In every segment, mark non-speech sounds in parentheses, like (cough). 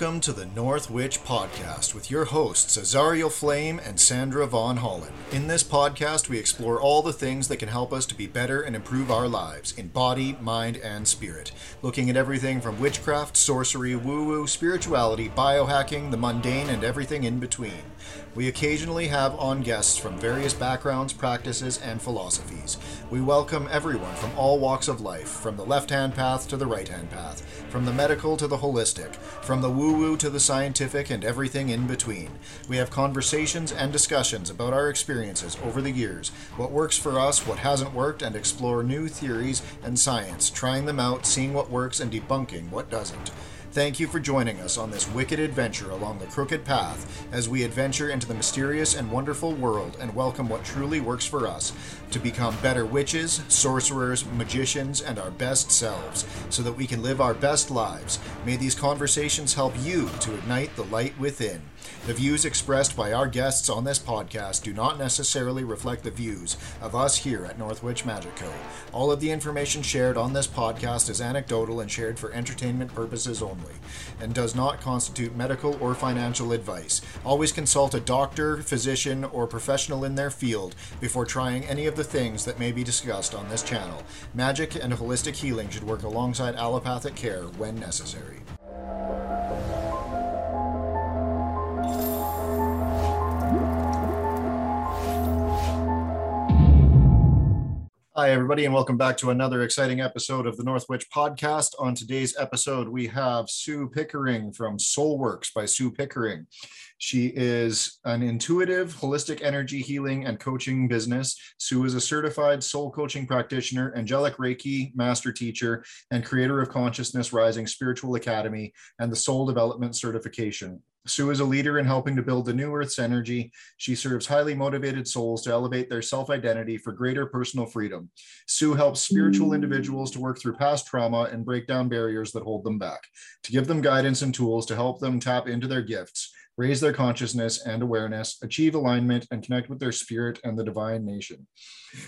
Welcome to the North Witch Podcast with your hosts, Azario Flame and Sandra Von Holland. In this podcast, we explore all the things that can help us to be better and improve our lives in body, mind, and spirit. Looking at everything from witchcraft, sorcery, woo woo, spirituality, biohacking, the mundane, and everything in between. We occasionally have on guests from various backgrounds, practices, and philosophies. We welcome everyone from all walks of life, from the left hand path to the right hand path, from the medical to the holistic, from the woo woo to the scientific, and everything in between. We have conversations and discussions about our experiences over the years, what works for us, what hasn't worked, and explore new theories and science, trying them out, seeing what works, and debunking what doesn't. Thank you for joining us on this wicked adventure along the crooked path as we adventure into the mysterious and wonderful world and welcome what truly works for us to become better witches, sorcerers, magicians, and our best selves so that we can live our best lives. May these conversations help you to ignite the light within. The views expressed by our guests on this podcast do not necessarily reflect the views of us here at North Witch Magic Co. All of the information shared on this podcast is anecdotal and shared for entertainment purposes only, and does not constitute medical or financial advice. Always consult a doctor, physician, or professional in their field before trying any of the things that may be discussed on this channel. Magic and holistic healing should work alongside allopathic care when necessary. Hi, everybody, and welcome back to another exciting episode of the North Witch podcast. On today's episode, we have Sue Pickering from Soulworks by Sue Pickering. She is an intuitive, holistic energy healing and coaching business. Sue is a certified soul coaching practitioner, angelic Reiki master teacher, and creator of Consciousness Rising Spiritual Academy and the Soul Development Certification. Sue is a leader in helping to build the new Earth's energy. She serves highly motivated souls to elevate their self identity for greater personal freedom. Sue helps spiritual mm. individuals to work through past trauma and break down barriers that hold them back, to give them guidance and tools to help them tap into their gifts, raise their consciousness and awareness, achieve alignment, and connect with their spirit and the divine nation.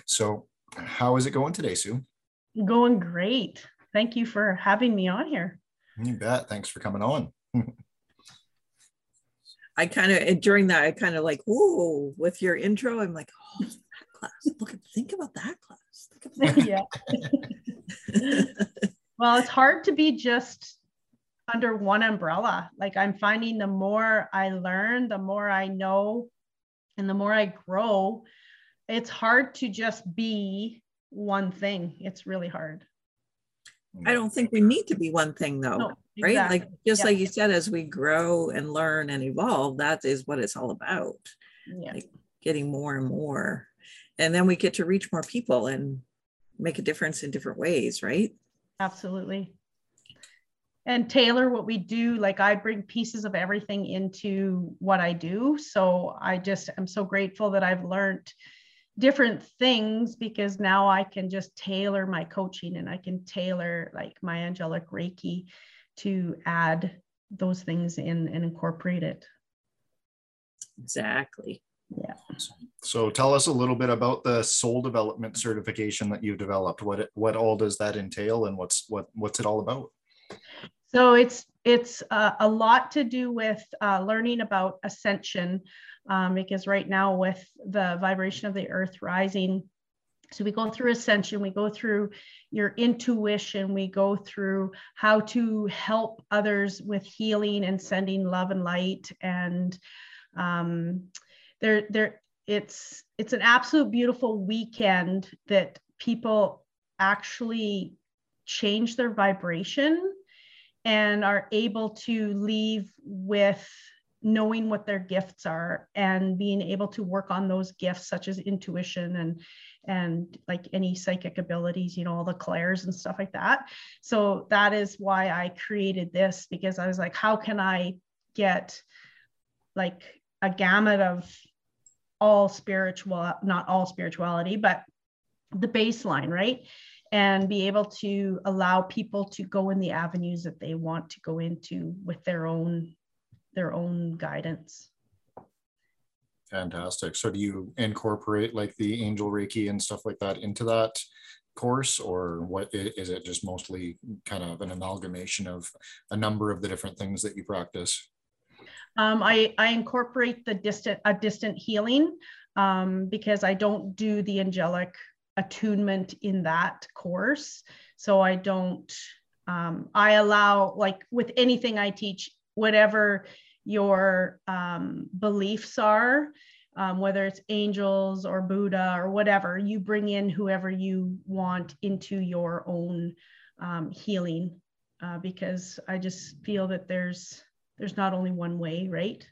So, how is it going today, Sue? Going great. Thank you for having me on here. You bet. Thanks for coming on. (laughs) I kind of during that I kind of like whoa with your intro I'm like oh that class. Look at think about that class. That. yeah. Well it's hard to be just under one umbrella. Like I'm finding the more I learn the more I know and the more I grow it's hard to just be one thing. It's really hard I don't think we need to be one thing though, no, exactly. right? Like just yeah. like you said, as we grow and learn and evolve, that is what it's all about. Yeah. Like getting more and more. And then we get to reach more people and make a difference in different ways, right? Absolutely. And tailor what we do. Like I bring pieces of everything into what I do. So I just am so grateful that I've learned different things because now I can just tailor my coaching and I can tailor like my angelic Reiki to add those things in and incorporate it. Exactly. Yeah. So tell us a little bit about the soul development certification that you've developed. What it, what all does that entail and what's what what's it all about? So it's it's uh, a lot to do with uh, learning about ascension um, because right now with the vibration of the earth rising so we go through ascension we go through your intuition we go through how to help others with healing and sending love and light. And um, there there it's it's an absolute beautiful weekend that people actually change their vibration and are able to leave with knowing what their gifts are and being able to work on those gifts such as intuition and and like any psychic abilities you know all the clairs and stuff like that. So that is why i created this because i was like how can i get like a gamut of all spiritual not all spirituality but the baseline right? And be able to allow people to go in the avenues that they want to go into with their own their own guidance. Fantastic. So do you incorporate like the angel Reiki and stuff like that into that course or what is it just mostly kind of an amalgamation of a number of the different things that you practice um, I, I incorporate the distant a distant healing um, because I don't do the angelic attunement in that course. So I don't, um, I allow, like with anything I teach, whatever your um, beliefs are, um, whether it's angels or Buddha or whatever, you bring in whoever you want into your own um, healing uh, because I just feel that there's there's not only one way, right?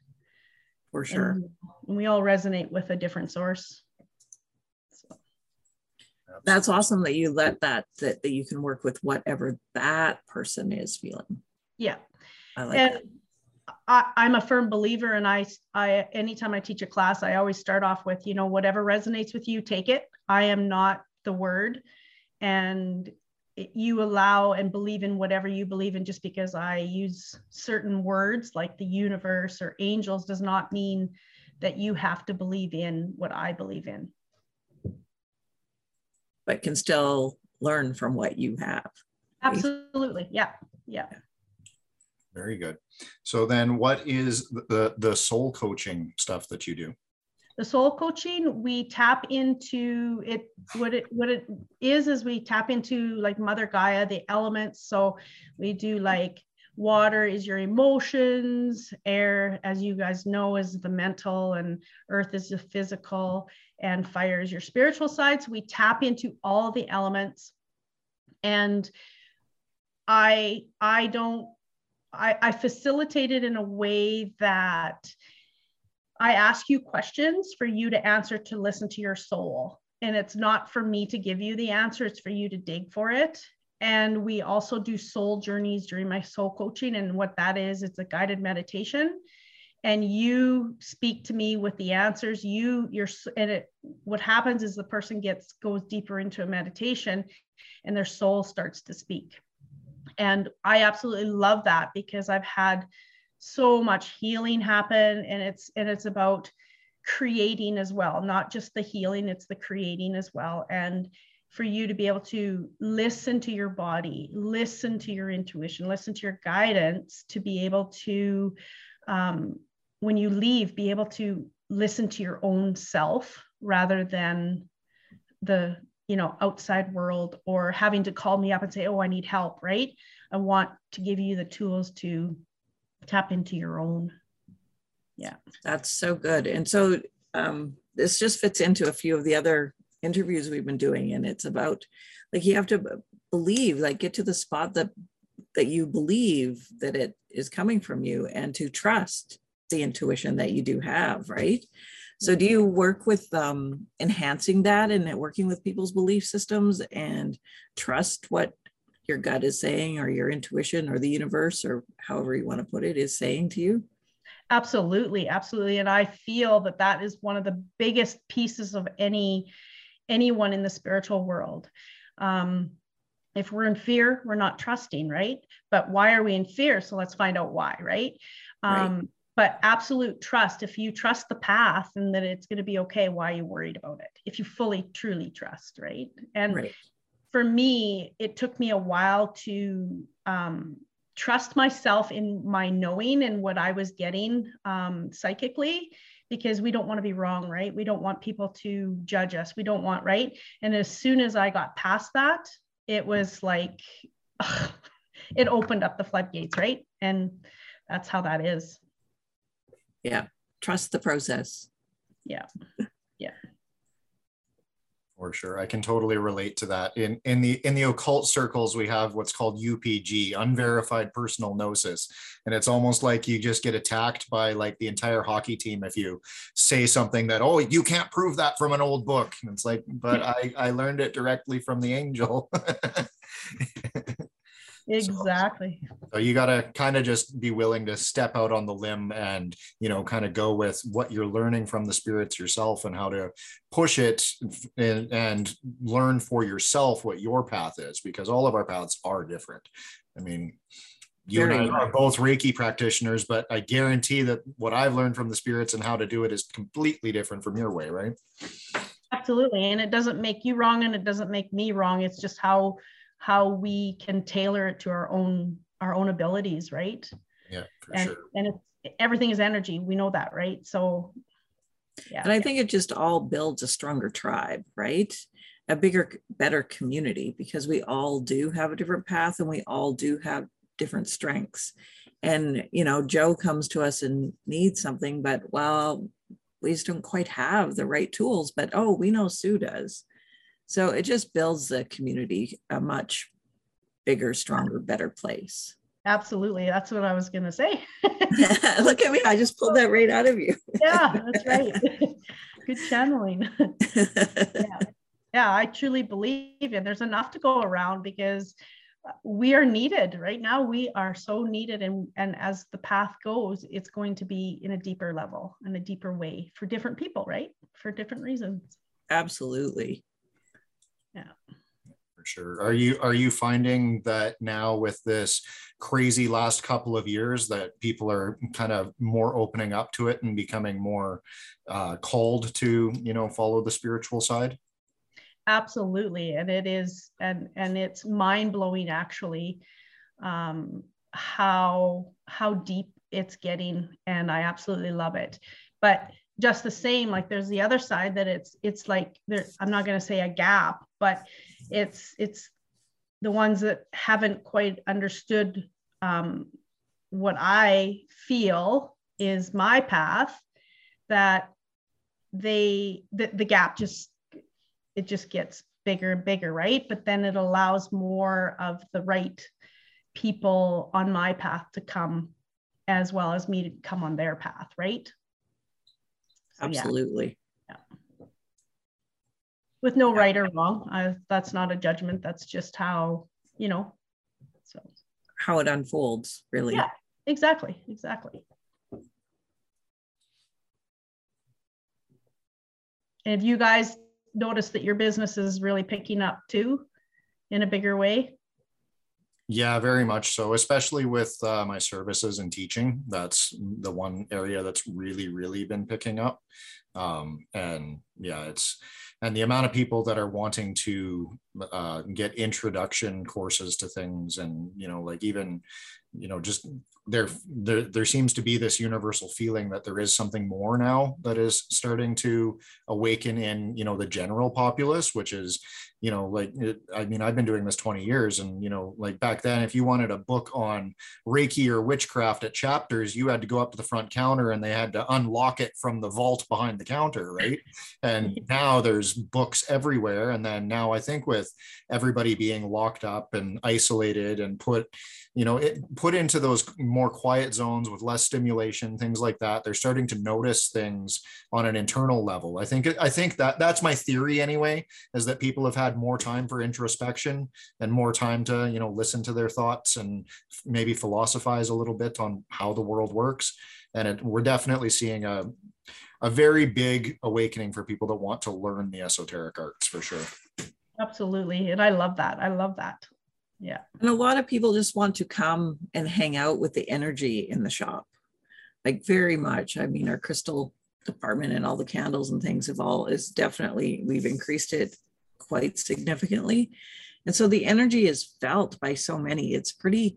For sure. And, and we all resonate with a different source. So. That's awesome that you let that, that that you can work with whatever that person is feeling. Yeah. I like and I, I'm a firm believer and I I anytime I teach a class, I always start off with, you know, whatever resonates with you, take it. I am not the word. And you allow and believe in whatever you believe in. Just because i use certain words like the universe or angels does not mean that you have to believe in what i believe in. But can still learn from what you have absolutely. Yeah. Yeah very good. So then what is the the soul coaching stuff that you do? The soul coaching we tap into it what it what it is is we tap into like mother gaia the elements. So we do like water is your emotions air as you guys know is the mental and earth is the physical and fire is your spiritual side so we tap into all the elements. And i i don't i i facilitate it in a way that I ask you questions for you to answer to listen to your soul. And it's not for me to give you the answer, it's for you to dig for it. And we also do soul journeys during my soul coaching. And what that is, it's a guided meditation. And you speak to me with the answers. You, you're, and it, what happens is the person gets, goes deeper into a meditation and their soul starts to speak. And I absolutely love that because I've had so much healing happen and it's and it's about creating as well not just the healing it's the creating as well. And for you to be able to listen to your body listen to your intuition listen to your guidance to be able to um, when you leave be able to listen to your own self rather than the you know outside world or having to call me up and say oh i need help right? I want to give you the tools to tap into your own. Yeah. That's so good. And so um, this just fits into a few of the other interviews we've been doing and it's about like you have to believe like get to the spot that that you believe that it is coming from you and to trust the intuition that you do have right so do you work with um, enhancing that and working with people's belief systems and trust what your gut is saying or your intuition or the universe or however you want to put it is saying to you? Absolutely absolutely. And i feel that that is one of the biggest pieces of any anyone in the spiritual world. Um, if we're in fear we're not trusting right? But why are we in fear? So let's find out why right, um, right. But absolute trust if you trust the path and that it's going to be okay why are you worried about it if you fully truly trust right and right for me, it took me a while to um, trust myself in my knowing and what I was getting um, psychically because we don't want to be wrong, right? We don't want people to judge us. We don't want, right? And as soon as I got past that, it was like, ugh, (laughs) it opened up the floodgates, right? And that's how that is. Yeah. Trust the process. Yeah. Yeah. For sure. I can totally relate to that. In in the in the occult circles we have what's called upg unverified personal gnosis. And it's almost like you just get attacked by like the entire hockey team if you say something that oh you can't prove that from an old book. And it's like but i i learned it directly from the angel (laughs) exactly so, so you got to kind of just be willing to step out on the limb and you know kind of go with what you're learning from the spirits yourself and how to push it and, and learn for yourself what your path is because all of our paths are different i mean you Very and I are both Reiki practitioners, but I guarantee that what I've learned from the spirits and how to do it is completely different from your way, right? Absolutely. And it doesn't make you wrong and it doesn't make me wrong. It's just how how we can tailor it to our own our own abilities, right? Yeah, for and, sure. And it's everything is energy. We know that, right? So yeah. And I yeah. think it just all builds a stronger tribe, right? A bigger, better community because we all do have a different path and we all do have different strengths. And, you know, Joe comes to us and needs something, but well, we just don't quite have the right tools. But oh, we know Sue does. So it just builds the community a much bigger, stronger, better place. Absolutely. That's what I was going to say. (laughs) Look at me. I just pulled that right out of you. yeah, that's right. (laughs) Good channeling. (laughs) yeah. yeah, I truly believe it. There's enough to go around because uh, we are needed right now. We are so needed. And, and as the path goes, it's going to be in a deeper level in a deeper way for different people, right? For different reasons. Absolutely. Yeah for sure. Are you are you finding that now with this crazy last couple of years that people are kind of more opening up to it and becoming more uh, called to you know follow the spiritual side? Absolutely, and it is, and and it's mind blowing actually um, how how deep it's getting, and I absolutely love it. But just the same like there's the other side that it's it's like there i'm not going to say a gap but it's it's the ones that haven't quite understood um, what I feel is my path that they the, the gap just it just gets bigger and bigger right? But then it allows more of the right people on my path to come as well as me to come on their path right absolutely yeah. yeah with no right or wrong. I, that's not a judgment. That's just how, you know, so how it unfolds, really. Yeah, exactly. Exactly. And if you guys notice that your business is really picking up too in a bigger way? Yeah, very much so, especially with uh, my services and teaching. That's the one area that's really, really been picking up. Um, and yeah, it's, and the amount of people that are wanting to uh, get introduction courses to things and you know like even you know just there, there there seems to be this universal feeling that there is something more now that is starting to awaken in you know the general populace which is you know like it, i mean i've been doing this 20 years and you know like back then if you wanted a book on reiki or witchcraft at chapters you had to go up to the front counter and they had to unlock it from the vault behind the counter right? And (laughs) now there's books everywhere. And then now i think with everybody being locked up and isolated and put you know it put into those more quiet zones with less stimulation things like that they're starting to notice things on an internal level. I think i think that that's my theory anyway is that people have had more time for introspection and more time to you know listen to their thoughts and maybe philosophize a little bit on how the world works and it, we're definitely seeing a a very big awakening for people that want to learn the esoteric arts for sure absolutely and i love that i love that yeah. And a lot of people just want to come and hang out with the energy in the shop. Like very much. I mean, our crystal department and all the candles and things have all is definitely we've increased it quite significantly. And so the energy is felt by so many. It's pretty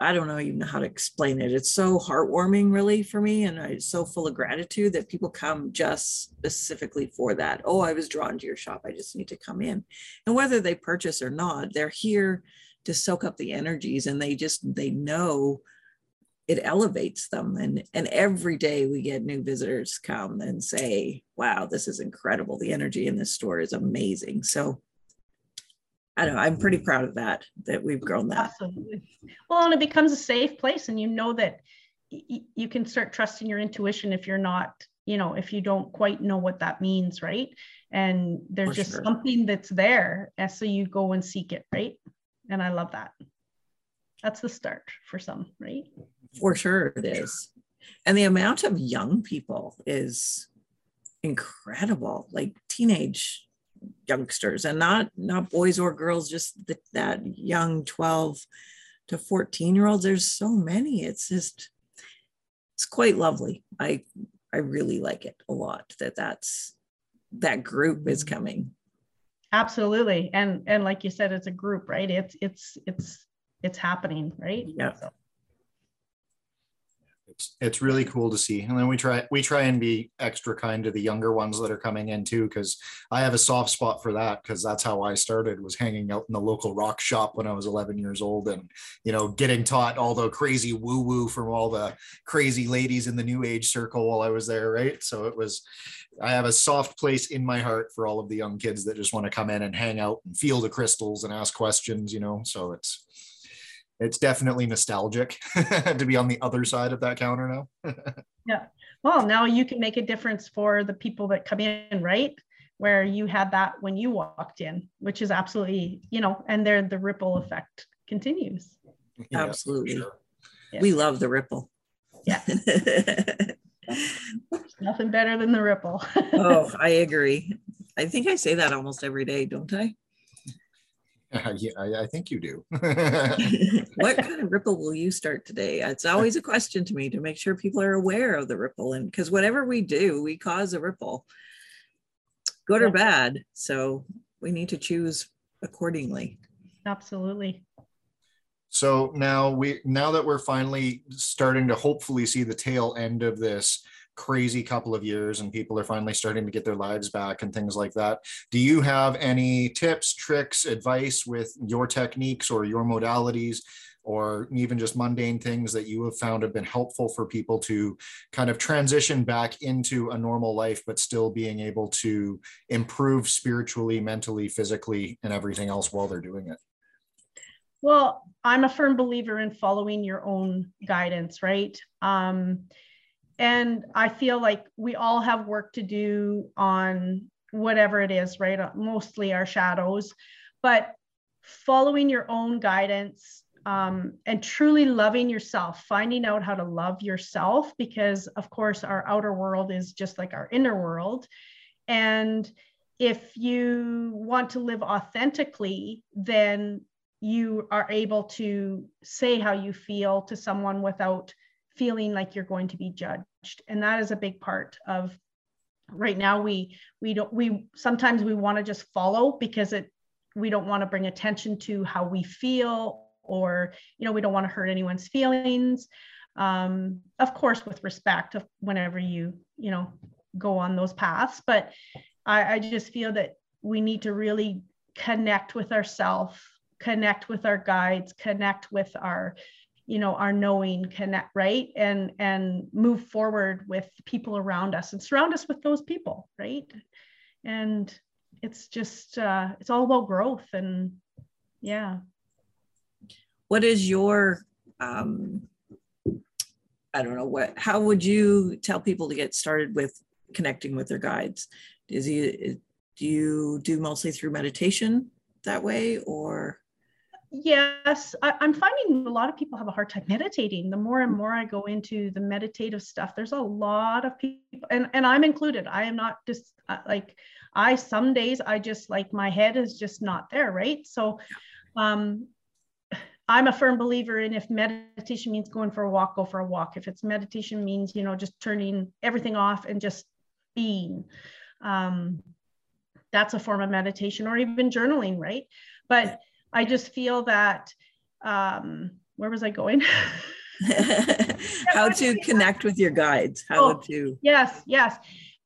I don't know even how to explain it. It's so heartwarming, really, for me. And I'm so full of gratitude that people come just specifically for that. Oh, I was drawn to your shop. I just need to come in. And whether they purchase or not, they're here to soak up the energies and they just, they know it elevates them. And, and every day we get new visitors come and say, wow, this is incredible. The energy in this store is amazing. So I don't know, I'm pretty proud of that, that we've grown that. Absolutely. Well, and it becomes a safe place and you know that y- you can start trusting your intuition if you're not, you know, if you don't quite know what that means, right? And there's For just sure. something that's there. And so you go and seek it, right? And I love that. That's the start for some, right? For sure it is. And the amount of young people is incredible, like teenage youngsters and not not boys or girls just the, that young 12 to 14 year olds. There's so many. It's just it's quite lovely. I i really like it a lot that that's that group is mm-hmm. coming. Absolutely. And and like you said it's a group right? It's it's it's it's happening right? Yeah. So it's it's really cool to see. And then we try we try and be extra kind to the younger ones that are coming in too because i have a soft spot for that because that's how i started was hanging out in the local rock shop when i was 11 years old and you know getting taught all the crazy woo woo from all the crazy ladies in the new age circle while i was there right? So it was i have a soft place in my heart for all of the young kids that just want to come in and hang out and feel the crystals and ask questions you know? So it's it's definitely nostalgic (laughs) to be on the other side of that counter now. (laughs) yeah. Well, now you can make a difference for the people that come in, right? Where you had that when you walked in, which is absolutely, you know, and there the ripple effect continues. Yeah, absolutely. Sure. Yeah. We love the ripple. Yeah. (laughs) Nothing better than the ripple. oh, I agree. I think I say that almost every day, don't I? (laughs) yeah, I, I, think you do. (laughs) (laughs) what kind of ripple will you start today? It's uh, always a question to me to make sure people are aware of the ripple, and because whatever we do, we cause a ripple, good yeah. or bad. So we need to choose accordingly. Absolutely. So now we now that we're finally starting to hopefully see the tail end of this crazy couple of years and people are finally starting to get their lives back and things like that. Do you have any tips, tricks, advice with your techniques or your modalities? Or even just mundane things that you have found have been helpful for people to kind of transition back into a normal life, but still being able to improve spiritually, mentally, physically, and everything else while they're doing it? Well, I'm a firm believer in following your own guidance, right? Um, and i feel like we all have work to do on whatever it is right? Uh, mostly our shadows. But following your own guidance um, and truly loving yourself finding out how to love yourself because of course our outer world is just like our inner world. And if you want to live authentically then you are able to say how you feel to someone without feeling like you're going to be judged and that is a big part of right now we we don't we sometimes we want to just follow because it we don't want to bring attention to how we feel or you know we don't want to hurt anyone's feelings. Um, of course with respect of whenever you you know go on those paths but I, I just feel that we need to really connect with ourselves connect with our guides connect with our you know our knowing connect right? And and move forward with people around us and surround us with those people right? And it's just uh it's all about growth and yeah. What is your um i don't know what how would you tell people to get started with connecting with their guides? Is he do you do mostly through meditation that way or Yes, I, am finding a lot of people have a hard time meditating. The more and more I go into the meditative stuff, there's a lot of people, and, and I'm included. I am not just uh, like, I some days I just like my head is just not there, right? So, um, I'm a firm believer in if meditation means going for a walk, go for a walk. If it's meditation means, you know, just turning everything off and just being, um, that's a form of meditation or even journaling, right? But I just feel that um, where was I going? (laughs) how to connect with your guides, how oh, to. Yes, yes.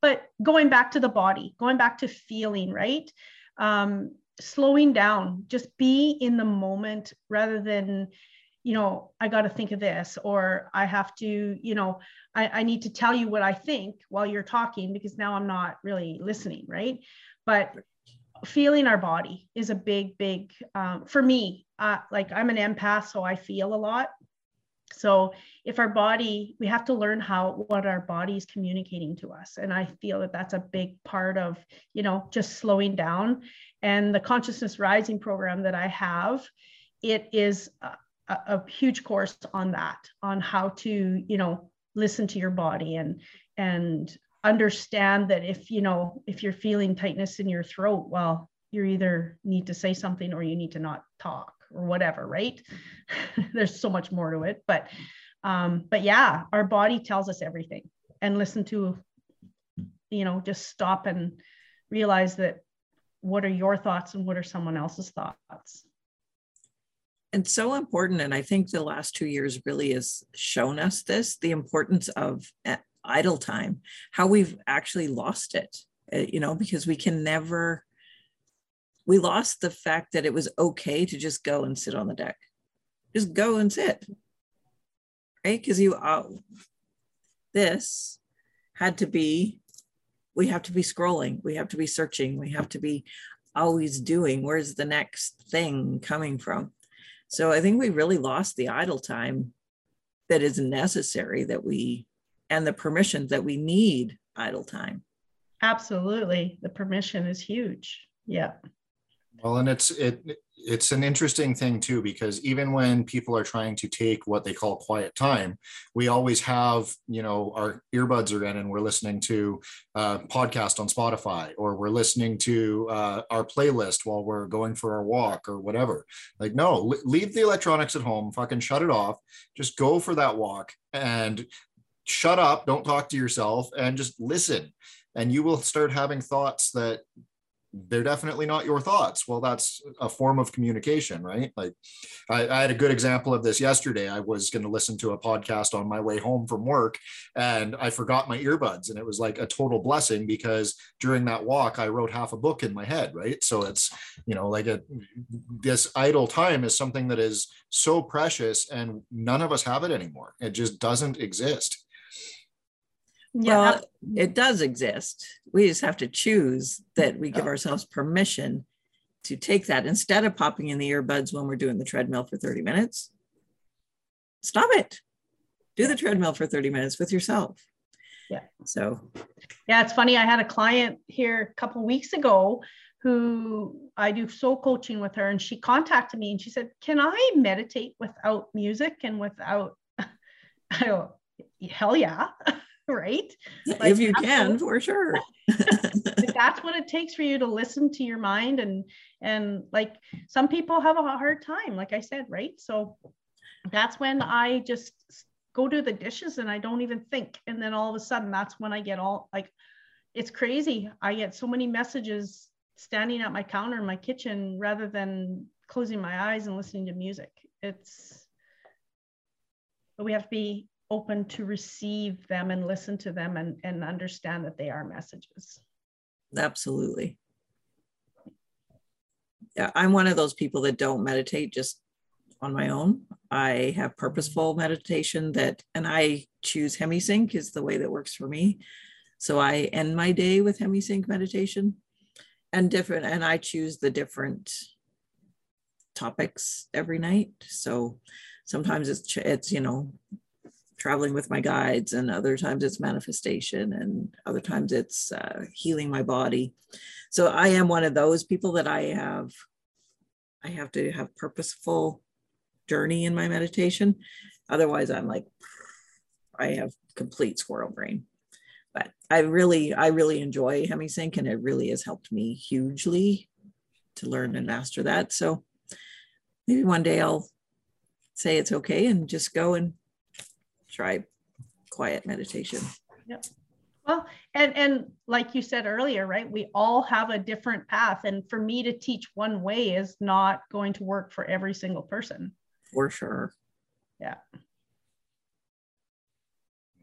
But going back to the body, going back to feeling, right? Um, slowing down, just be in the moment rather than, you know, I got to think of this, or I have to, you know, I, I need to tell you what I think while you're talking because now I'm not really listening, right? But feeling our body is a big big um, for me uh, like i'm an empath so i feel a lot. So if our body we have to learn how what our body is communicating to us and i feel that that's a big part of you know just slowing down. And the consciousness rising program that i have it is a, a huge course on that on how to you know listen to your body and and understand that if you know if you're feeling tightness in your throat well you either need to say something or you need to not talk or whatever right? (laughs) There's so much more to it but um but yeah our body tells us everything. And listen to you know just stop and realize that what are your thoughts and what are someone else's thoughts. And so important and i think the last two years really has shown us this the importance of eh, idle time how we've actually lost it eh, you know because we can never we lost the fact that it was okay to just go and sit on the deck. Just go and sit. Right? Because you uh, this had to be we have to be scrolling we have to be searching we have to be always doing where's the next thing coming from? So i think we really lost the idle time that is necessary that we and the permission that we need idle time. Absolutely. The permission is huge. Yeah well and it's it it's an interesting thing too because even when people are trying to take what they call quiet time we always have you know our earbuds are in and we're listening to a podcast on spotify or we're listening to uh, our playlist while we're going for our walk or whatever. Like no leave the electronics at home fucking shut it off just go for that walk and shut up don't talk to yourself and just listen and you will start having thoughts that they're definitely not your thoughts. Well, that's a form of communication, right? Like I, I had a good example of this yesterday. I was going to listen to a podcast on my way home from work and I forgot my earbuds. And it was like a total blessing because during that walk, I wrote half a book in my head, right? So it's, you know, like a, this idle time is something that is so precious and none of us have it anymore. It just doesn't exist. Yeah. Well, it does exist. We just have to choose that we give ourselves permission to take that instead of popping in the earbuds when we're doing the treadmill for 30 minutes. Stop it. Do the treadmill for 30 minutes with yourself. Yeah. So, yeah, it's funny. I had a client here a couple weeks ago who I do soul coaching with her, and she contacted me and she said, Can I meditate without music and without? (laughs) I go, Hell yeah. (laughs) (laughs) right? Like, if you can, for sure. (laughs) that's what it takes for you to listen to your mind and and like some people have a hard time, like I said, right? So that's when I just go do the dishes and I don't even think. And then all of a sudden that's when I get all like it's crazy. I get so many messages standing at my counter in my kitchen rather than closing my eyes and listening to music. It's but we have to be open to receive them and listen to them and, and understand that they are messages. Absolutely. Yeah, I'm one of those people that don't meditate just on my own. I have purposeful meditation that, and I choose HemiSync is the way that works for me. So I end my day with HemiSync meditation and different, and I choose the different topics every night. So sometimes it's, it's, you know, traveling with my guides and other times it's manifestation and other times it's uh, healing my body. So i am one of those people that i have i have to have purposeful journey in my meditation. Otherwise i'm like i have complete squirrel brain. But i really i really enjoy hemisync and it really has helped me hugely to learn and master that. So maybe one day i'll say it's okay and just go and try quiet meditation. Yep. Well, and and like you said earlier, right? We all have a different path, and for me to teach one way is not going to work for every single person. For sure. Yeah.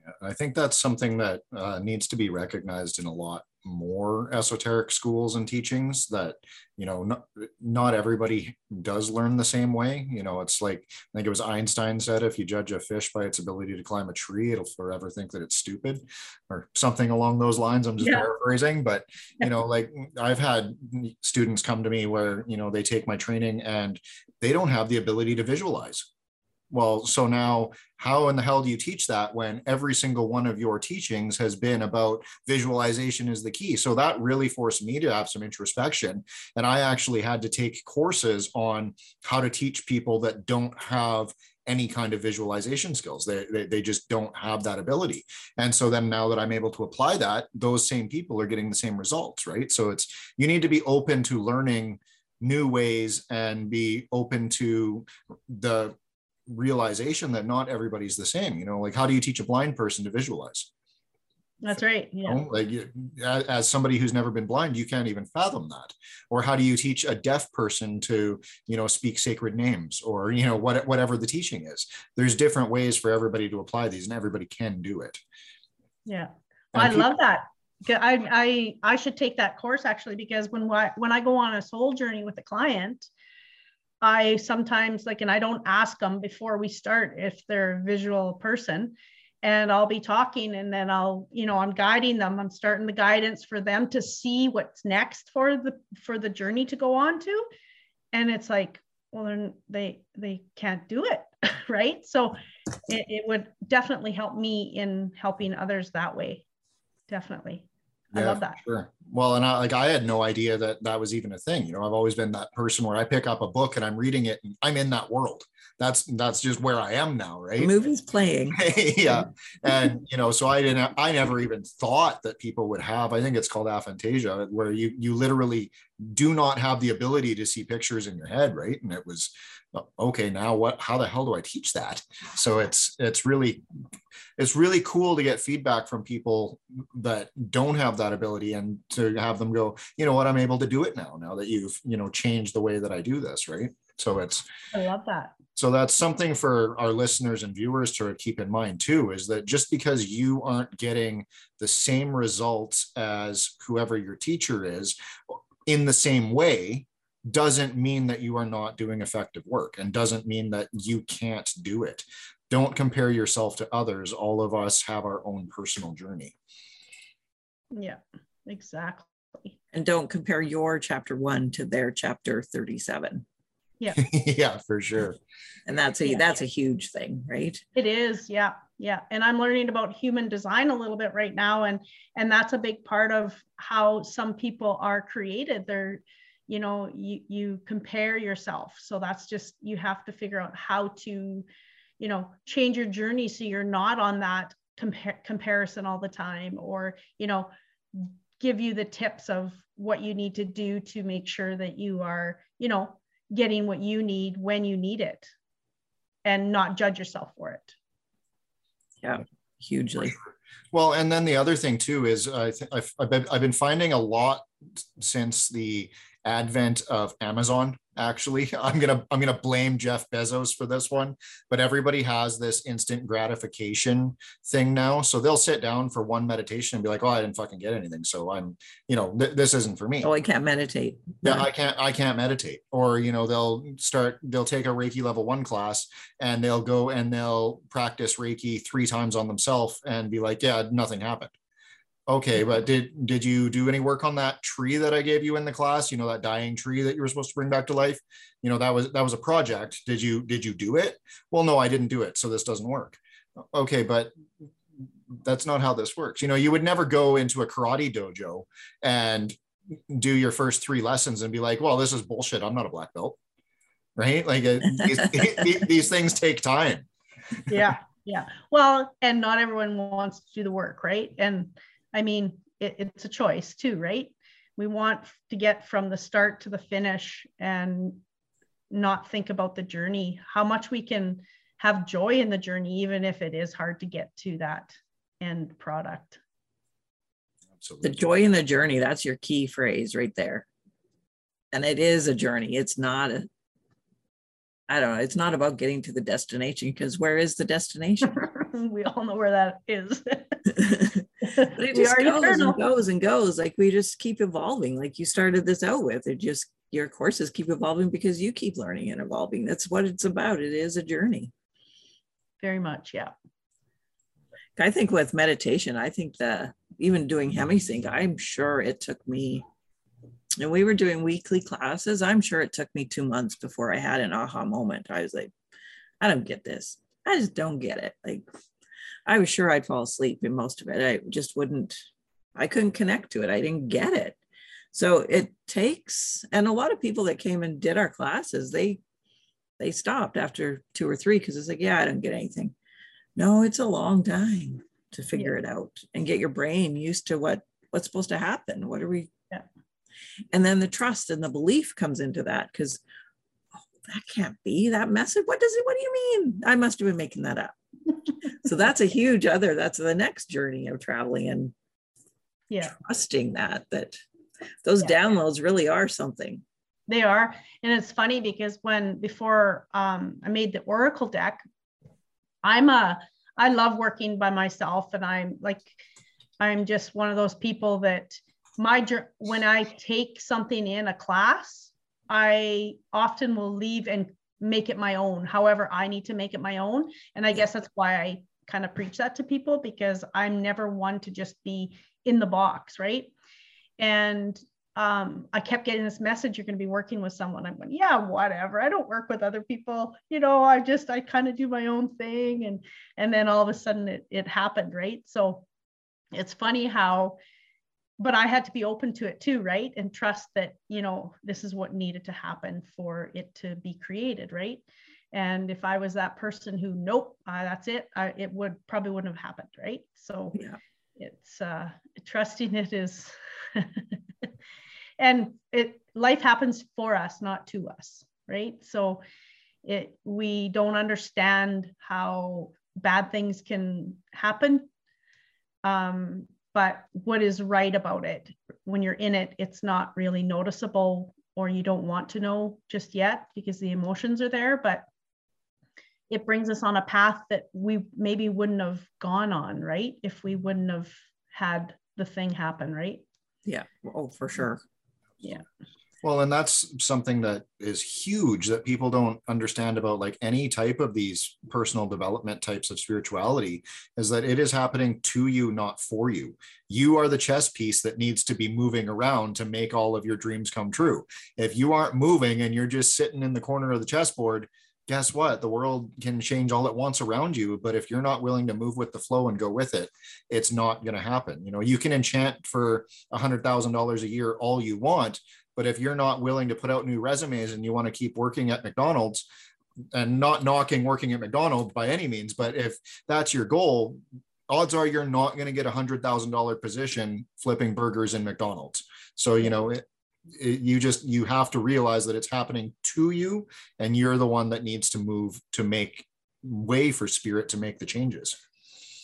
Yeah, I think that's something that uh, needs to be recognized in a lot more esoteric schools and teachings that you know not, not everybody does learn the same way. You know it's like i think it was einstein said if you judge a fish by its ability to climb a tree it'll forever think that it's stupid or something along those lines. I'm just yeah. paraphrasing but (laughs) you know like i've had students come to me where you know they take my training and they don't have the ability to visualize well so now how in the hell do you teach that when every single one of your teachings has been about visualization is the key? So that really forced me to have some introspection. And i actually had to take courses on how to teach people that don't have any kind of visualization skills. They, they, they just don't have that ability. And so then now that i'm able to apply that those same people are getting the same results right? So it's you need to be open to learning new ways and be open to the realization that not everybody's the same you know like how do you teach a blind person to visualize That's right. Yeah. You know, like you, as somebody who's never been blind, you can't even fathom that. Or how do you teach a deaf person to, you know, speak sacred names or, you know, what, whatever the teaching is? There's different ways for everybody to apply these and everybody can do it. Yeah. Well, I people, love that. I, I, I should take that course actually, because when, when I go on a soul journey with a client, I sometimes like, and I don't ask them before we start if they're a visual person and I'll be talking and then I'll, you know, I'm guiding them. I'm starting the guidance for them to see what's next for the for the journey to go on to. And it's like, well, then they they can't do it. (laughs) right. So it, it would definitely help me in helping others that way. Definitely. I love that. Sure. Well, and I like I had no idea that that was even a thing. You know, I've always been that person where I pick up a book and I'm reading it and I'm in that world. That's that's just where I am now, right? The movie's playing. (laughs) yeah. And you know, so I didn't I never even thought that people would have, I think it's called aphantasia, where you you literally do not have the ability to see pictures in your head, right? And it was Oh, okay now what how the hell do i teach that? So it's it's really it's really cool to get feedback from people that don't have that ability and to have them go you know what? I'm able to do it now now that you've you know changed the way that i do this right? So it's i love that. So that's something for our listeners and viewers to keep in mind too is that just because you aren't getting the same results as whoever your teacher is in the same way doesn't mean that you are not doing effective work and doesn't mean that you can't do it. Don't compare yourself to others. All of us have our own personal journey. Yeah, exactly. And don't compare your chapter one to their chapter 37. Yeah. (laughs) yeah, for sure. And that's a yeah. that's a huge thing, right? It is. Yeah. Yeah. And I'm learning about human design a little bit right now. And and that's a big part of how some people are created. They're you know you you compare yourself. So that's just you have to figure out how to you know change your journey so you're not on that compar- comparison all the time or you know give you the tips of what you need to do to make sure that you are you know getting what you need when you need it and not judge yourself for it. Yeah hugely. Well and then the other thing too is i th- I've, I've, I've been finding a lot since the advent of Amazon actually. (laughs) I'm gonna i'm gonna blame jeff bezos for this one but everybody has this instant gratification thing now. So they'll sit down for one meditation and be like oh i didn't fucking get anything so i'm you know th- this isn't for me. Oh i can't meditate. Yeah i can't i can't meditate. Or you know they'll start they'll take a reiki level one class and they'll go and they'll practice reiki three times on themselves and be like yeah nothing happened Okay, but did did you do any work on that tree that I gave you in the class? You know that dying tree that you were supposed to bring back to life. You know that was that was a project. Did you did you do it? Well, no, I didn't do it, so this doesn't work. Okay, but that's not how this works. You know, you would never go into a karate dojo and do your first three lessons and be like, "Well, this is bullshit. I'm not a black belt." Right? Like uh, (laughs) these, these things take time. yeah, yeah. Well, and not everyone wants to do the work, right? And I mean, it, it's a choice too, right? We want to get from the start to the finish and not think about the journey, how much we can have joy in the journey, even if it is hard to get to that end product. Absolutely. The joy in the journey, that's your key phrase right there. And it is a journey. It's not a, I don't know, it's not about getting to the destination because where is the destination? (laughs) we all know where that is. (laughs) (laughs) but it just goes eternal. and goes and goes. Like we just keep evolving. Like you started this out with, it just your courses keep evolving because you keep learning and evolving. That's what it's about. It is a journey. Very much, yeah. I think with meditation, I think the even doing HemiSync, I'm sure it took me, and we were doing weekly classes. I'm sure it took me two months before I had an aha moment. I was like, I don't get this. I just don't get it. Like I was sure I'd fall asleep in most of it. I just wouldn't, I couldn't connect to it. I didn't get it. So it takes, and a lot of people that came and did our classes, they they stopped after two or three because it's like, yeah, I don't get anything. No, it's a long time to figure yeah. it out and get your brain used to what what's supposed to happen. What are we? Yeah. And then the trust and the belief comes into that because oh, that can't be that message. What does it? What do you mean? I must have been making that up. So that's a huge other that's the next journey of traveling and yeah. trusting that that those yeah. downloads really are something. They are. And it's funny because when before um, i made the oracle deck i'm a i love working by myself and i'm like i'm just one of those people that my when i take something in a class i often will leave and make it my own however i need to make it my own and i guess that's why i kind of preach that to people because i'm never one to just be in the box right and um, I kept getting this message, you're going to be working with someone. I'm going, yeah, whatever. I don't work with other people. You know, I just, I kind of do my own thing. And, and then all of a sudden it, it happened. Right. So it's funny how, but I had to be open to it too. Right. And trust that, you know, this is what needed to happen for it to be created. Right. And if I was that person who, nope, uh, that's it, I, it would probably wouldn't have happened. Right. So yeah. it's, uh, trusting it is, (laughs) and it life happens for us not to us right so it we don't understand how bad things can happen um, but what is right about it when you're in it it's not really noticeable or you don't want to know just yet because the emotions are there but it brings us on a path that we maybe wouldn't have gone on right? If we wouldn't have had the thing happen right? Yeah. Oh for sure. Yeah well and that's something that is huge that people don't understand about like any type of these personal development types of spirituality is that it is happening to you not for you you are the chess piece that needs to be moving around to make all of your dreams come true if you aren't moving and you're just sitting in the corner of the chessboard guess what? The world can change all at once around you. But if you're not willing to move with the flow and go with it, it's not going to happen. You know, you can enchant for a hundred thousand dollars a year all you want, but if you're not willing to put out new resumes and you want to keep working at McDonald's, and not knocking working at McDonald's by any means, but if that's your goal, odds are you're not going to get a hundred thousand dollar position flipping burgers in McDonald's. So you know, it, it, you just you have to realize that it's happening to you and you're the one that needs to move to make way for spirit to make the changes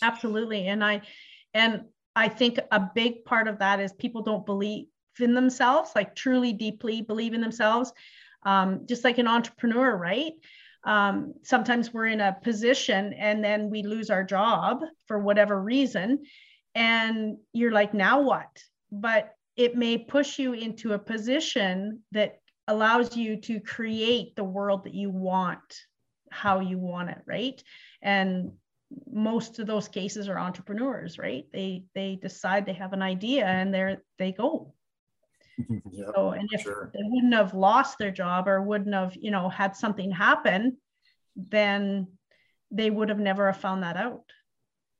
absolutely and i and i think a big part of that is people don't believe in themselves like truly deeply believe in themselves um, just like an entrepreneur right? Um, sometimes we're in a position and then we lose our job for whatever reason and you're like now what? But it may push you into a position that allows you to create the world that you want how you want it right? And most of those cases are entrepreneurs right? They they decide they have an idea and they're they go (laughs) yeah, so and if sure. they wouldn't have lost their job or wouldn't have you know had something happen then they would have never have found that out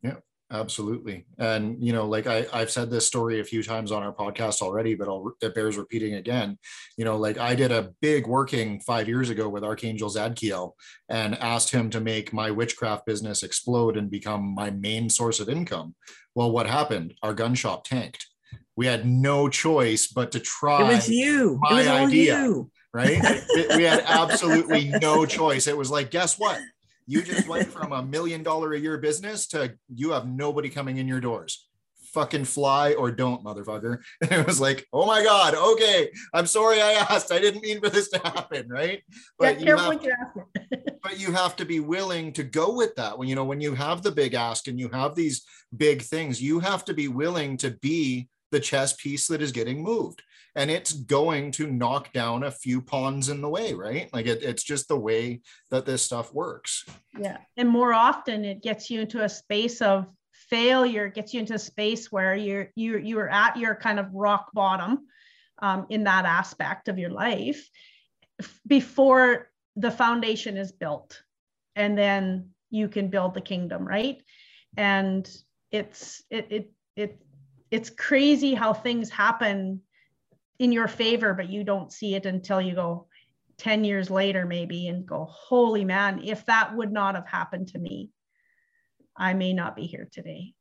Yeah, Absolutely. And, you know, like I, I've said this story a few times on our podcast already, but I'll, it bears repeating again. You know, like I did a big working five years ago with Archangel Zadkiel and asked him to make my witchcraft business explode and become my main source of income. Well, what happened? Our gun shop tanked. We had no choice but to try. It was you. My it was idea. You. Right. we had (laughs) absolutely no choice. It was like, guess what? You just went from a million dollar a year business to you have nobody coming in your doors. Fucking fly or don't, motherfucker. And (laughs) it was like, oh my God, okay. I'm sorry I asked. I didn't mean for this to happen, right? But yeah, you have, (laughs) but you have to be willing to go with that. When you know, when you have the big ask and you have these big things, you have to be willing to be the chess piece that is getting moved. And it's going to knock down a few pawns in the way right? Like it, it's just the way that this stuff works. Yeah. And more often it gets you into a space of failure gets you into a space where you're you you're at your kind of rock bottom um, in that aspect of your life before the foundation is built. And then you can build the kingdom right? And it's it it, it it's crazy how things happen in your favor, but you don't see it until you go 10 years later, maybe, and go, holy man, if that would not have happened to me, I may not be here today.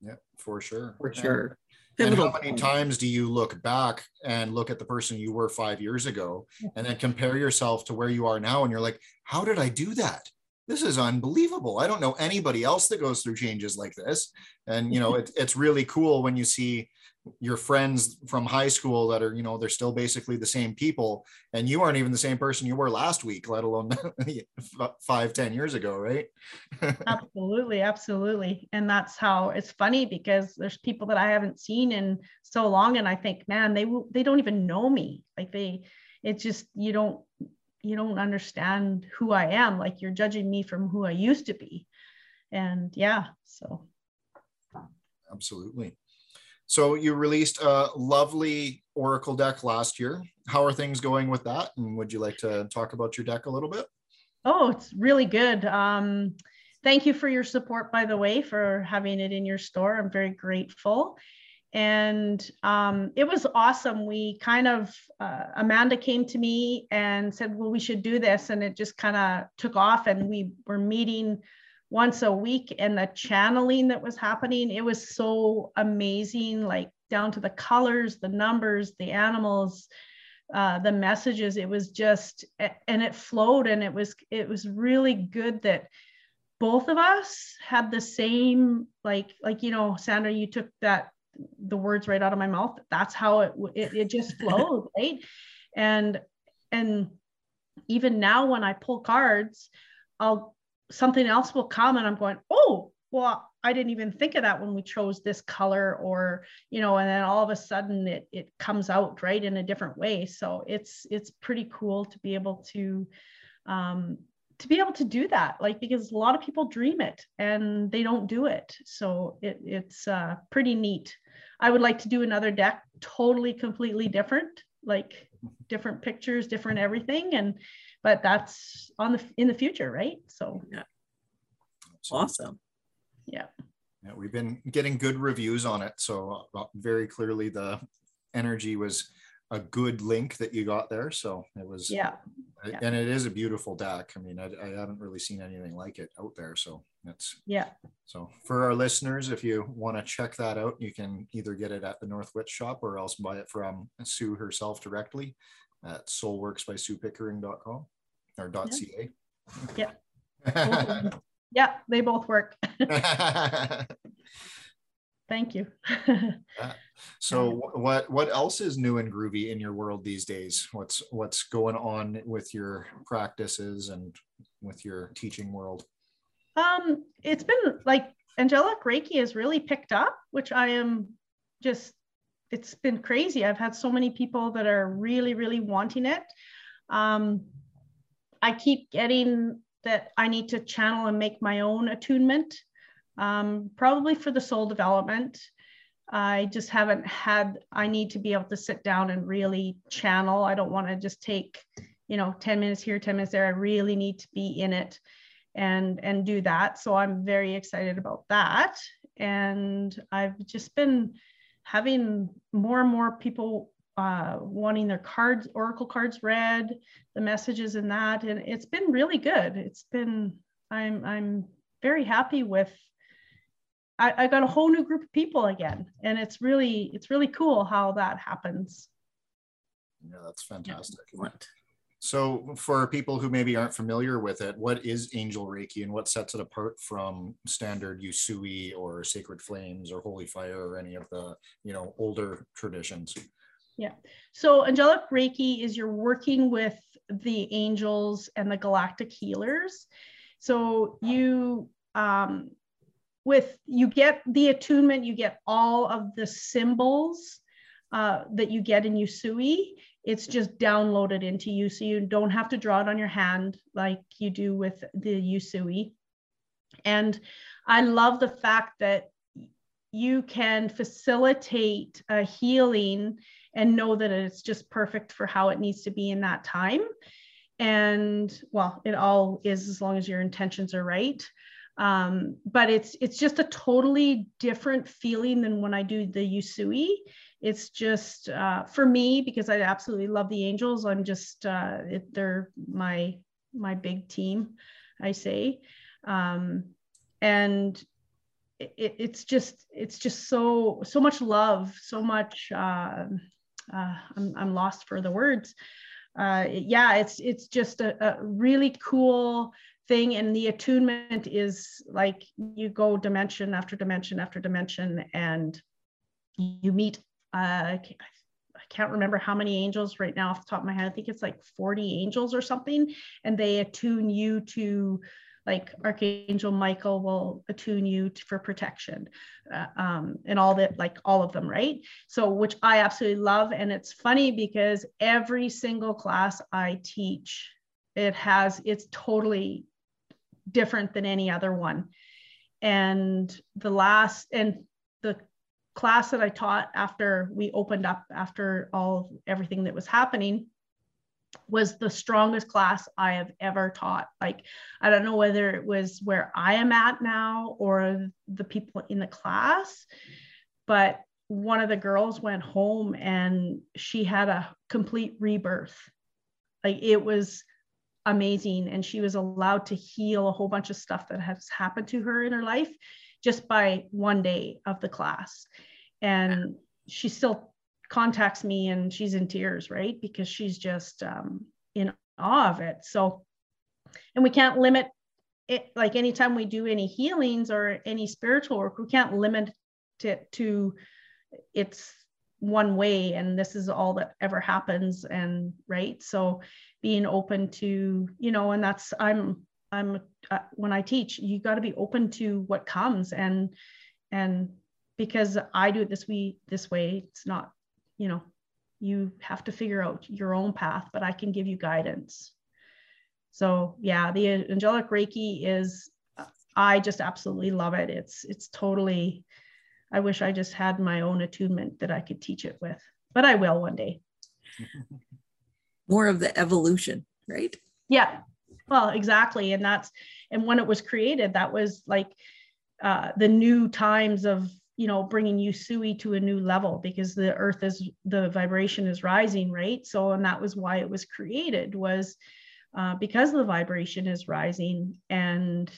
Yeah, for sure. For sure. And how many times do you look back and look at the person you were five years ago and then compare yourself to where you are now? And you're like, how did I do that? This is unbelievable. I don't know anybody else that goes through changes like this. And, you know, mm-hmm. it, it's really cool when you see your friends from high school that are, you know, they're still basically the same people and you aren't even the same person you were last week, let alone (laughs) five, ten years ago, right? (laughs) absolutely. Absolutely. And that's how it's funny because there's people that I haven't seen in so long. And I think, man, they, they don't even know me. Like they, it's just, you don't, you don't understand who I am. Like you're judging me from who I used to be. And yeah, so. Absolutely. So you released a lovely Oracle deck last year. How are things going with that? And would you like to talk about your deck a little bit? Oh, it's really good. Um, thank you for your support, by the way, for having it in your store. I'm very grateful and um, it was awesome. We kind of, uh, Amanda came to me and said, well, we should do this. And it just kind of took off and we were meeting once a week and the channeling that was happening, it was so amazing, like down to the colors, the numbers, the animals, uh, the messages. It was just, and it flowed and it was, it was really good that both of us had the same, like, like, you know, Sandra, you took that the words right out of my mouth. That's how it it, it just (laughs) flows, right? And and even now when i pull cards i'll something else will come and i'm going oh well i didn't even think of that when we chose this color or you know and then all of a sudden it it comes out right in a different way. So it's it's pretty cool to be able to um to be able to do that like because a lot of people dream it and they don't do it. So it, it's uh, pretty neat i would like to do another deck totally completely different like different pictures different everything. And but that's on the in the future right? So. Yeah. Awesome. Yeah. Yeah we've been getting good reviews on it. So uh, very clearly the energy was a good link that you got there. So it was, yeah. yeah. And it is a beautiful deck. I mean, I, I, haven't really seen anything like it out there. So it's, yeah. So for our listeners, if you want to check that out, you can either get it at the North Witch shop or else buy it from Sue herself directly at soulworksbysuepickering.com or dot .ca. Yeah. (laughs) yeah, they both work. (laughs) Thank you. (laughs) yeah. So what what else is new and groovy in your world these days? What's what's going on with your practices and with your teaching world? Um, it's been like angelic Reiki has really picked up, which I am just it's been crazy. I've had so many people that are really, really wanting it. Um, I keep getting that I need to channel and make my own attunement um, probably for the soul development. I just haven't had, I need to be able to sit down and really channel. I don't want to just take, you know, 10 minutes here, 10 minutes there. I really need to be in it and and do that. So I'm very excited about that. And I've just been having more and more people uh, wanting their cards, oracle cards read, the messages in that, and it's been really good. It's been I'm I'm very happy with I, I got a whole new group of people again. And it's really, it's really cool how that happens. Yeah, that's fantastic. Yeah. So, for people who maybe aren't familiar with it, what is Angel Reiki and what sets it apart from standard Usui or Sacred Flames or Holy Fire or any of the you know older traditions? Yeah. So, Angelic Reiki is you're working with the angels and the galactic healers. So you um, with you get the attunement, you get all of the symbols uh, that you get in Usui. It's just downloaded into you, so you don't have to draw it on your hand like you do with the Usui. And I love the fact that you can facilitate a healing and know that it's just perfect for how it needs to be in that time. And well, it all is as long as your intentions are right um, but it's it's just a totally different feeling than when I do the Usui. It's just uh, for me because I absolutely love the Angels. I'm just uh, it, they're my my big team, I say, um, and it, it's just it's just so so much love, so much. Uh, uh, I'm I'm lost for the words. Uh, yeah, it's it's just a, a really cool thing and the attunement is like you go dimension after dimension after dimension and you meet uh, I can't remember how many angels right now off the top of my head. I think it's like 40 angels or something. And they attune you to like Archangel Michael will attune you to, for protection uh, um, and all that, like all of them, right? So, which I absolutely love. And it's funny because every single class I teach, it has, it's totally different than any other one. And the last, and the class that I taught after we opened up after all everything that was happening was the strongest class I have ever taught. Like, I don't know whether it was where I am at now or the people in the class, but one of the girls went home and she had a complete rebirth. Like, it was amazing. And she was allowed to heal a whole bunch of stuff that has happened to her in her life just by one day of the class. And she still contacts me and she's in tears, right? Because she's just um, in awe of it. So, and we can't limit it, like anytime we do any healings or any spiritual work, we can't limit it to it's one way and this is all that ever happens. And right. So, being open to, you know, and that's, I'm I'm uh, when I teach, you got to be open to what comes and and because I do it this way this way, it's not, you know, you have to figure out your own path, but I can give you guidance. So yeah, the angelic Reiki is I just absolutely love it. It's it's totally I wish I just had my own attunement that I could teach it with, but I will one day. (laughs) More of the evolution, right? Yeah, well, exactly. And that's, and when it was created, that was like uh, the new times of, you know, bringing Usui to a new level because the earth is, the vibration is rising, right? So, and that was why it was created was uh, because the vibration is rising and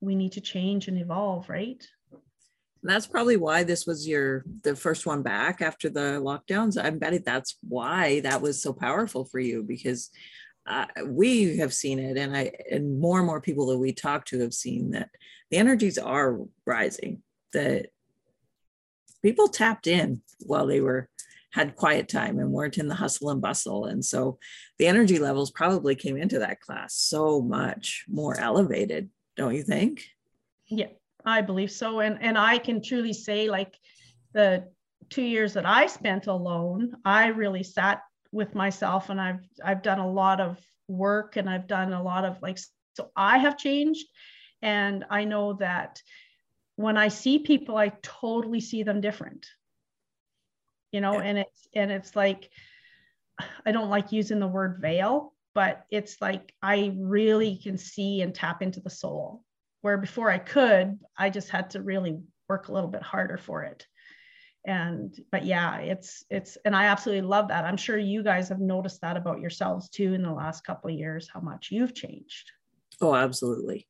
we need to change and evolve, right? That's probably why this was your the first one back after the lockdowns. I bet that's why that was so powerful for you because uh, we have seen it and i and more and more people that we talk to have seen that the energies are rising that people tapped in while they were had quiet time and weren't in the hustle and bustle. And so the energy levels probably came into that class so much more elevated don't you think? Yeah i believe so. And and i can truly say like the two years that i spent alone i really sat with myself and I've I've done a lot of work and I've done a lot of like so I have changed. And I know that when I see people I totally see them different. You know, and it's and it's like I don't like using the word veil, but it's like I really can see and tap into the soul where before I could, I just had to really work a little bit harder for it. And but yeah it's it's and i absolutely love that. I'm sure you guys have noticed that about yourselves too in the last couple of years how much you've changed. Oh absolutely.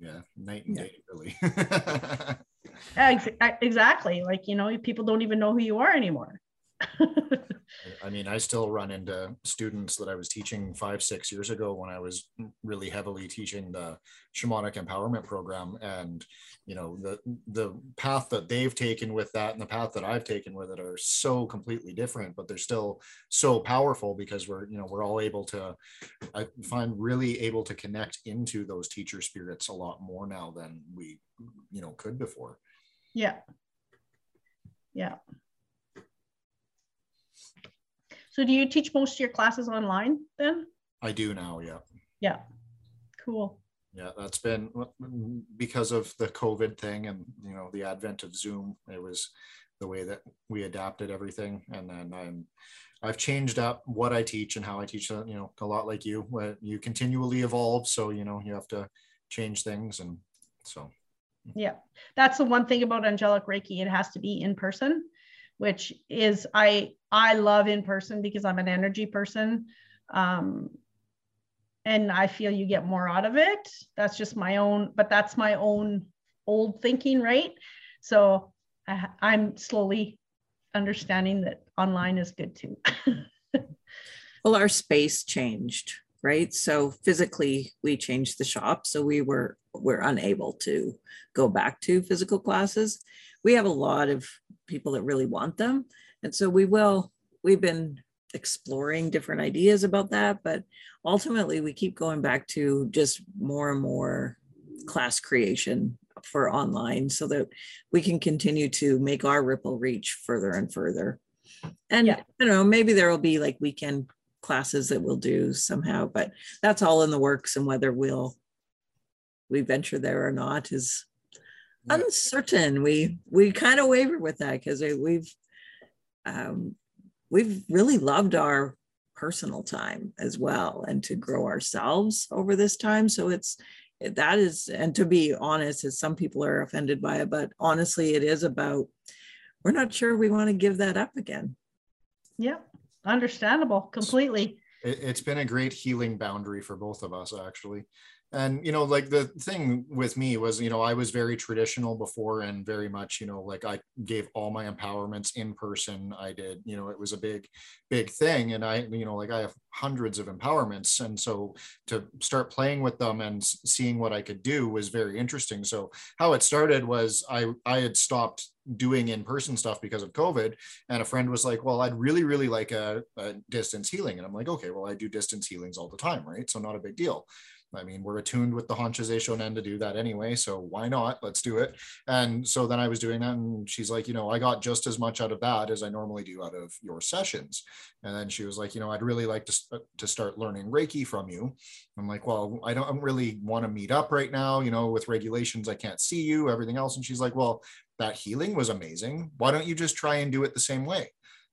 Yeah night and yeah. day really. (laughs) Exactly. Like you know people don't even know who you are anymore I mean, I still run into students that I was teaching five, six years ago when I was really heavily teaching the shamanic empowerment program. And, you know, the the path that they've taken with that and the path that I've taken with it are so completely different, but they're still so powerful because we're, you know, we're all able to I find really able to connect into those teacher spirits a lot more now than we, you know, could before. Yeah. Yeah. So do you teach most of your classes online then? I do now, yeah. Yeah. Cool. Yeah, that's been because of the COVID thing and you know the advent of Zoom. It was the way that we adapted everything, and then I'm I've changed up what I teach and how I teach. Uh, you know, a lot like you, you continually evolve, so you know you have to change things, and so. Yeah, that's the one thing about angelic Reiki. It has to be in person which is I I love in person because I'm an energy person. Um, and I feel you get more out of it. That's just my own, but that's my own old thinking, right? So I, I'm slowly understanding that online is good too. (laughs) well, our space changed right? So physically, we changed the shop, so we were we're unable to go back to physical classes. We have a lot of people that really want them, and so we will. We've been exploring different ideas about that, but ultimately, we keep going back to just more and more class creation for online so that we can continue to make our ripple reach further and further. And yeah. I don't know, maybe there will be like weekend classes that we'll do somehow, but that's all in the works and whether we'll we venture there or not is uncertain. We we kind of waver with that because we've um, we've really loved our personal time as well and to grow ourselves over this time. So it's that is, and to be honest, as some people are offended by it, but honestly, it is about we're not sure we want to give that up again. Yep understandable completely it, has been a great healing boundary for both of us actually and you know like the thing with me was you know i was very traditional before and very much you know like i gave all my empowerments in person. I did you know it was a big big thing. And i you know like i have hundreds of empowerments. And so to start playing with them and seeing what i could do was very interesting. So how it started was i i had stopped doing in-person stuff because of covid. And a friend was like well i'd really really like a, a distance healing. And i'm like okay well i do distance healings all the time right? So not a big deal I mean, we're attuned with the Hon Sha Ze Sho Nen to do that anyway, so why not? Let's do it. And so then I was doing that, and she's like, you know, I got just as much out of that as I normally do out of your sessions. And then she was like, you know, I'd really like to uh, to start learning Reiki from you. I'm like, well, I don't really want to meet up right now. You know, with regulations, I can't see you. Everything else, and she's like, well, that healing was amazing. Why don't you just try and do it the same way?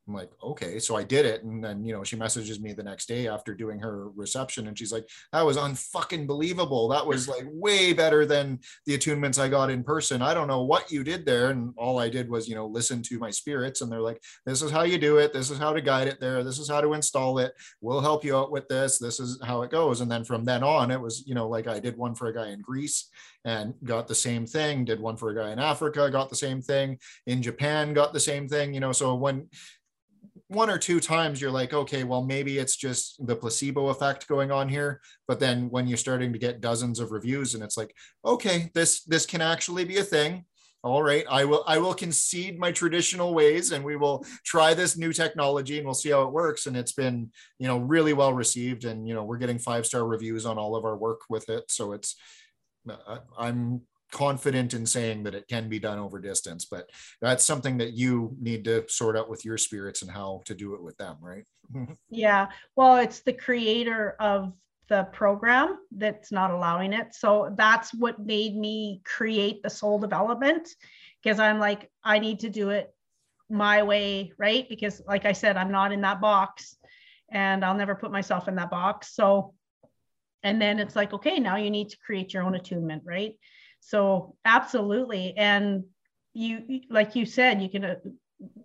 I'm like, okay. So I did it. And then, you know, she messages me the next day after doing her reception and she's like, that was unfucking believable. That was like way better than the attunements I got in person. I don't know what you did there. And all I did was, you know, listen to my spirits. And they're like, this is how you do it. This is how to guide it there. This is how to install it. We'll help you out with this. This is how it goes. And then from then on, it was, you know, like I did one for a guy in Greece and got the same thing, did one for a guy in Africa, got the same thing, in Japan, got the same thing, you know. So when one or two times you're like okay well maybe it's just the placebo effect going on here. But then when you're starting to get dozens of reviews and it's like okay this this can actually be a thing. All right i will i will concede my traditional ways and we will try this new technology and we'll see how it works. And it's been you know really well received and you know we're getting five star reviews on all of our work with it. So it's uh, i'm confident in saying that it can be done over distance but that's something that you need to sort out with your spirits and how to do it with them right? Mm-hmm. Yeah well it's the creator of the program that's not allowing it. So that's what made me create the soul development because i'm like i need to do it my way right? Because like i said i'm not in that box and i'll never put myself in that box. So and then it's like okay now you need to create your own attunement right so absolutely. And you, like you said, you can uh,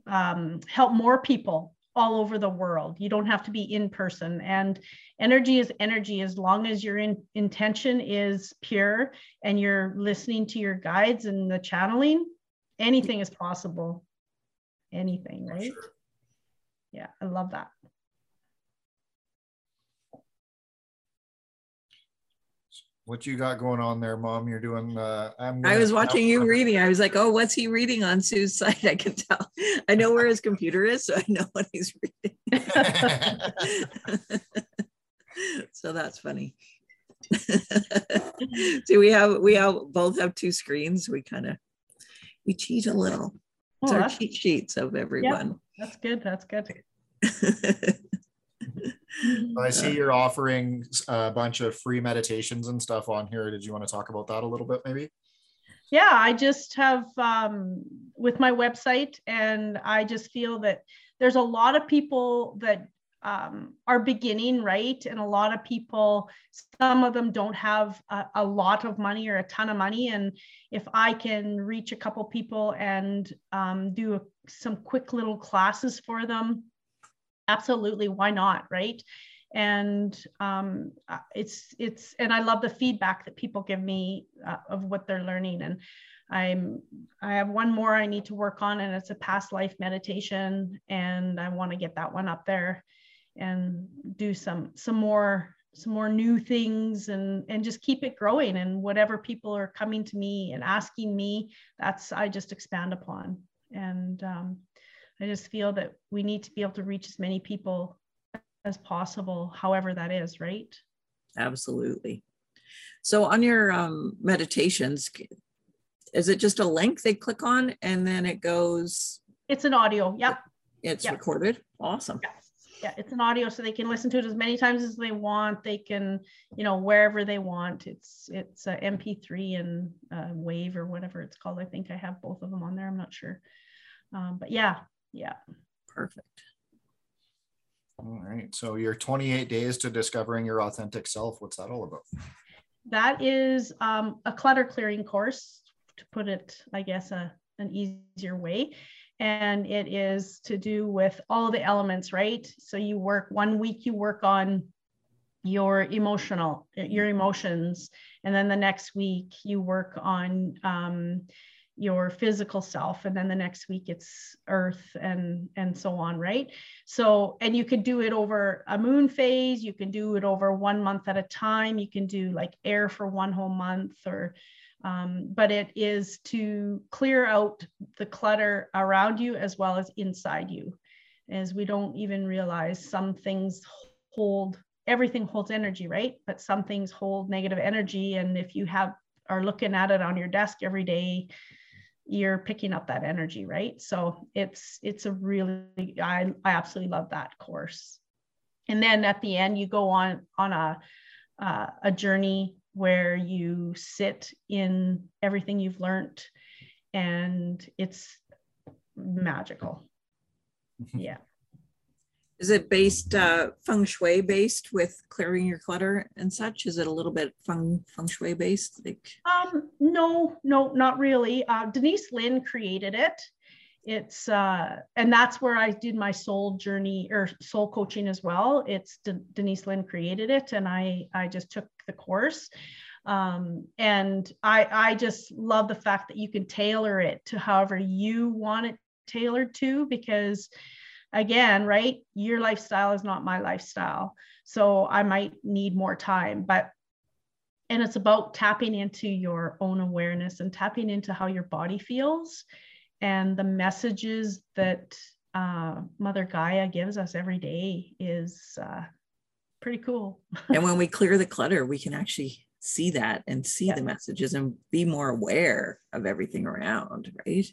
um, help more people all over the world. You don't have to be in person. And energy is energy as long as your in, intention is pure and you're listening to your guides and the channeling, anything is possible. Anything, right? Sure. Yeah, I love that. What you got going on there, mom? You're doing. Uh, I'm i was watching you reading. I was like, oh, what's he reading on Sue's (laughs) site? I can tell. I know where his computer is, so I know what he's reading. (laughs) so that's funny. (laughs) so we have we have both have two screens. We kind of we cheat a little. It's oh, our cheat sheets of everyone. Yeah, that's good. That's good. I see you're offering a bunch of free meditations and stuff on here. Did you want to talk about that a little bit, maybe? Yeah, I just have um, with my website, and I just feel that there's a lot of people that um, are beginning, right? And a lot of people, some of them don't have a, a, lot of money or a ton of money. And if I can reach a couple people and um, do a, some quick little classes for them, absolutely why not right? And um, uh, it's it's and i love the feedback that people give me uh, of what they're learning and i'm i have one more i need to work on and it's a past life meditation and i want to get that one up there and do some some more some more new things and and just keep it growing and whatever people are coming to me and asking me that's i just expand upon and um, i just feel that we need to be able to reach as many people as possible however that is right? Absolutely. So on your um, meditations is it just a link they click on and then it goes it's an audio yep. It's yep. recorded? Awesome. Yeah yeah it's an audio so they can listen to it as many times as they want. They can you know wherever they want. It's it's a mp3 and uh, wave or whatever it's called. I think i have both of them on there. I'm not sure. Um, but yeah yeah. Perfect. All right. So your 28 days to discovering your authentic self what's that all about? That is um, a clutter clearing course to put it i guess a, an easier way. And it is to do with all the elements, right? So you work one week, you work on your emotional, your emotions, and then the next week you work on um, your physical self, and then the next week it's earth and and so on, right? So and you can do it over a moon phase, you can do it over one month at a time, you can do like air for one whole month or um, but it is to clear out the clutter around you as well as inside you as we don't even realize some things hold everything holds energy right but some things hold negative energy and if you have are looking at it on your desk every day you're picking up that energy right so it's it's a really i i absolutely love that course and then at the end you go on on a uh, a journey where you sit in everything you've learned and it's magical. (laughs) Yeah. Is it based uh, feng shui based with clearing your clutter and such? Is it a little bit feng feng shui based? Like um, no, no, not really. Uh, Denise Linn created it. It's uh, and that's where I did my soul journey or soul coaching as well. It's De- Denise Linn created it, and I I just took the course. Um, and I, I just love the fact that you can tailor it to however you want it tailored to, because again, right, your lifestyle is not my lifestyle. So I might need more time, but and it's about tapping into your own awareness and tapping into how your body feels and the messages that uh, Mother Gaia gives us every day is uh, pretty cool. (laughs) and when we clear the clutter, we can actually see that and see yeah. the messages and be more aware of everything around, right?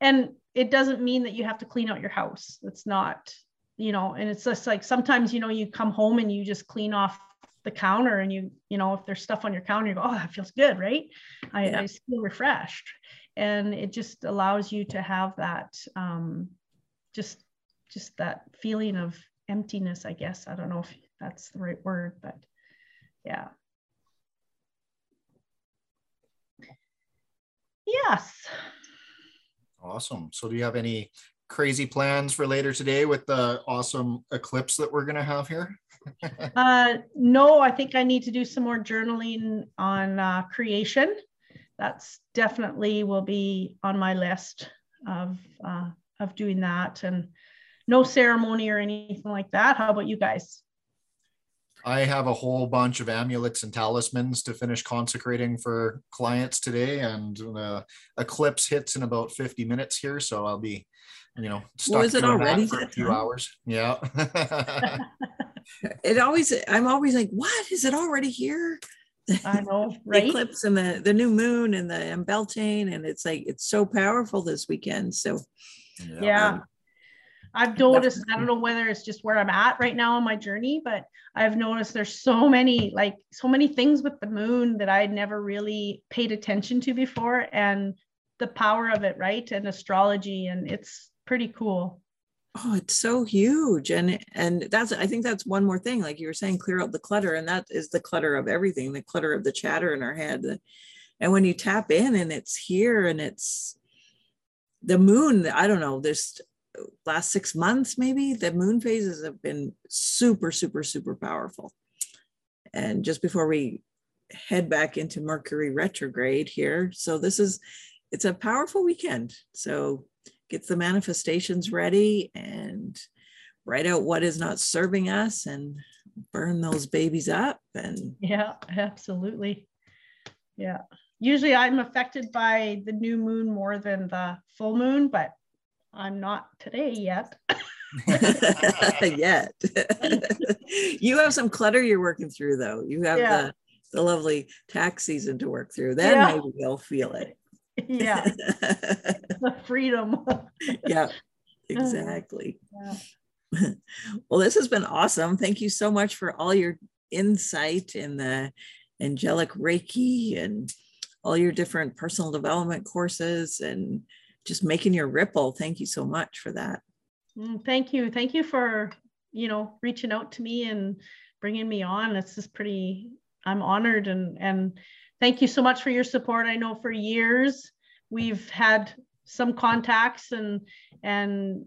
And it doesn't mean that you have to clean out your house. It's not, you know, and it's just like sometimes, you know, you come home and you just clean off the counter and you, you know, if there's stuff on your counter, you go, oh, that feels good, right? I, yeah. I feel refreshed. And it just allows you to have that um, just just that feeling of emptiness, I guess. I don't know if that's the right word, but yeah. Yes. Awesome. So do you have any crazy plans for later today with the awesome eclipse that we're going to have here? (laughs) uh, no, I think I need to do some more journaling on uh, creation. That's definitely will be on my list of uh, of doing that, and no ceremony or anything like that. How about you guys? I have a whole bunch of amulets and talismans to finish consecrating for clients today, and the eclipse hits in about 50 minutes here, so I'll be, you know, stuck was it already for a few time? hours. Yeah. (laughs) it always, I'm always like, what is it already here? I know, (laughs) right? the eclipse and the the new moon and the Beltane, and it's like it's so powerful this weekend. So, yeah. yeah. I've noticed, I don't know whether it's just where I'm at right now on my journey, but I've noticed there's so many, like so many things with the moon that I'd never really paid attention to before and the power of it, right? And astrology. And it's pretty cool. Oh, it's so huge. And and that's I think that's one more thing. Like you were saying, clear out the clutter. And that is the clutter of everything, the clutter of the chatter in our head. And when you tap in and it's here and it's the moon, I don't know, there's last six months, maybe the moon phases have been super, super, super powerful. And just before we head back into Mercury retrograde here, so this is it's a powerful weekend. So get the manifestations ready and write out what is not serving us and burn those babies up and yeah absolutely yeah usually i'm affected by the new moon more than the full moon but i'm not today yet (laughs) yet (laughs) you have some clutter you're working through though you have yeah. the the lovely tax season to work through then yeah. maybe you'll feel it yeah (laughs) the freedom yeah exactly yeah. well, this has been awesome. Thank you so much for all your insight in the angelic Reiki and all your different personal development courses and just making your ripple. Thank you so much for that. Mm, thank you. Thank you for, you know, reaching out to me and bringing me on. It's just pretty, I'm honored and, and thank you so much for your support. I know for years we've had some contacts and, and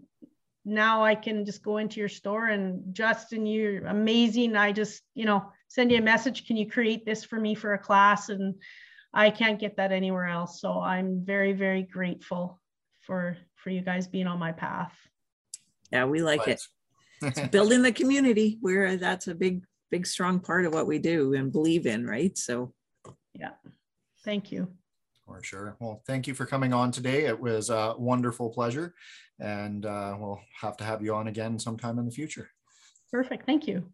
now I can just go into your store and Justin, you're amazing. I just, you know, send you a message. Can you create this for me for a class? And I can't get that anywhere else. So I'm very, very grateful for for you guys being on my path. Yeah, we like it. It's building (laughs) the community where that's a big, big, strong part of what we do and believe in, right? So yeah. Thank you. For sure. Well, thank you for coming on today. It was a wonderful pleasure and uh, we'll have to have you on again sometime in the future. Perfect. Thank you.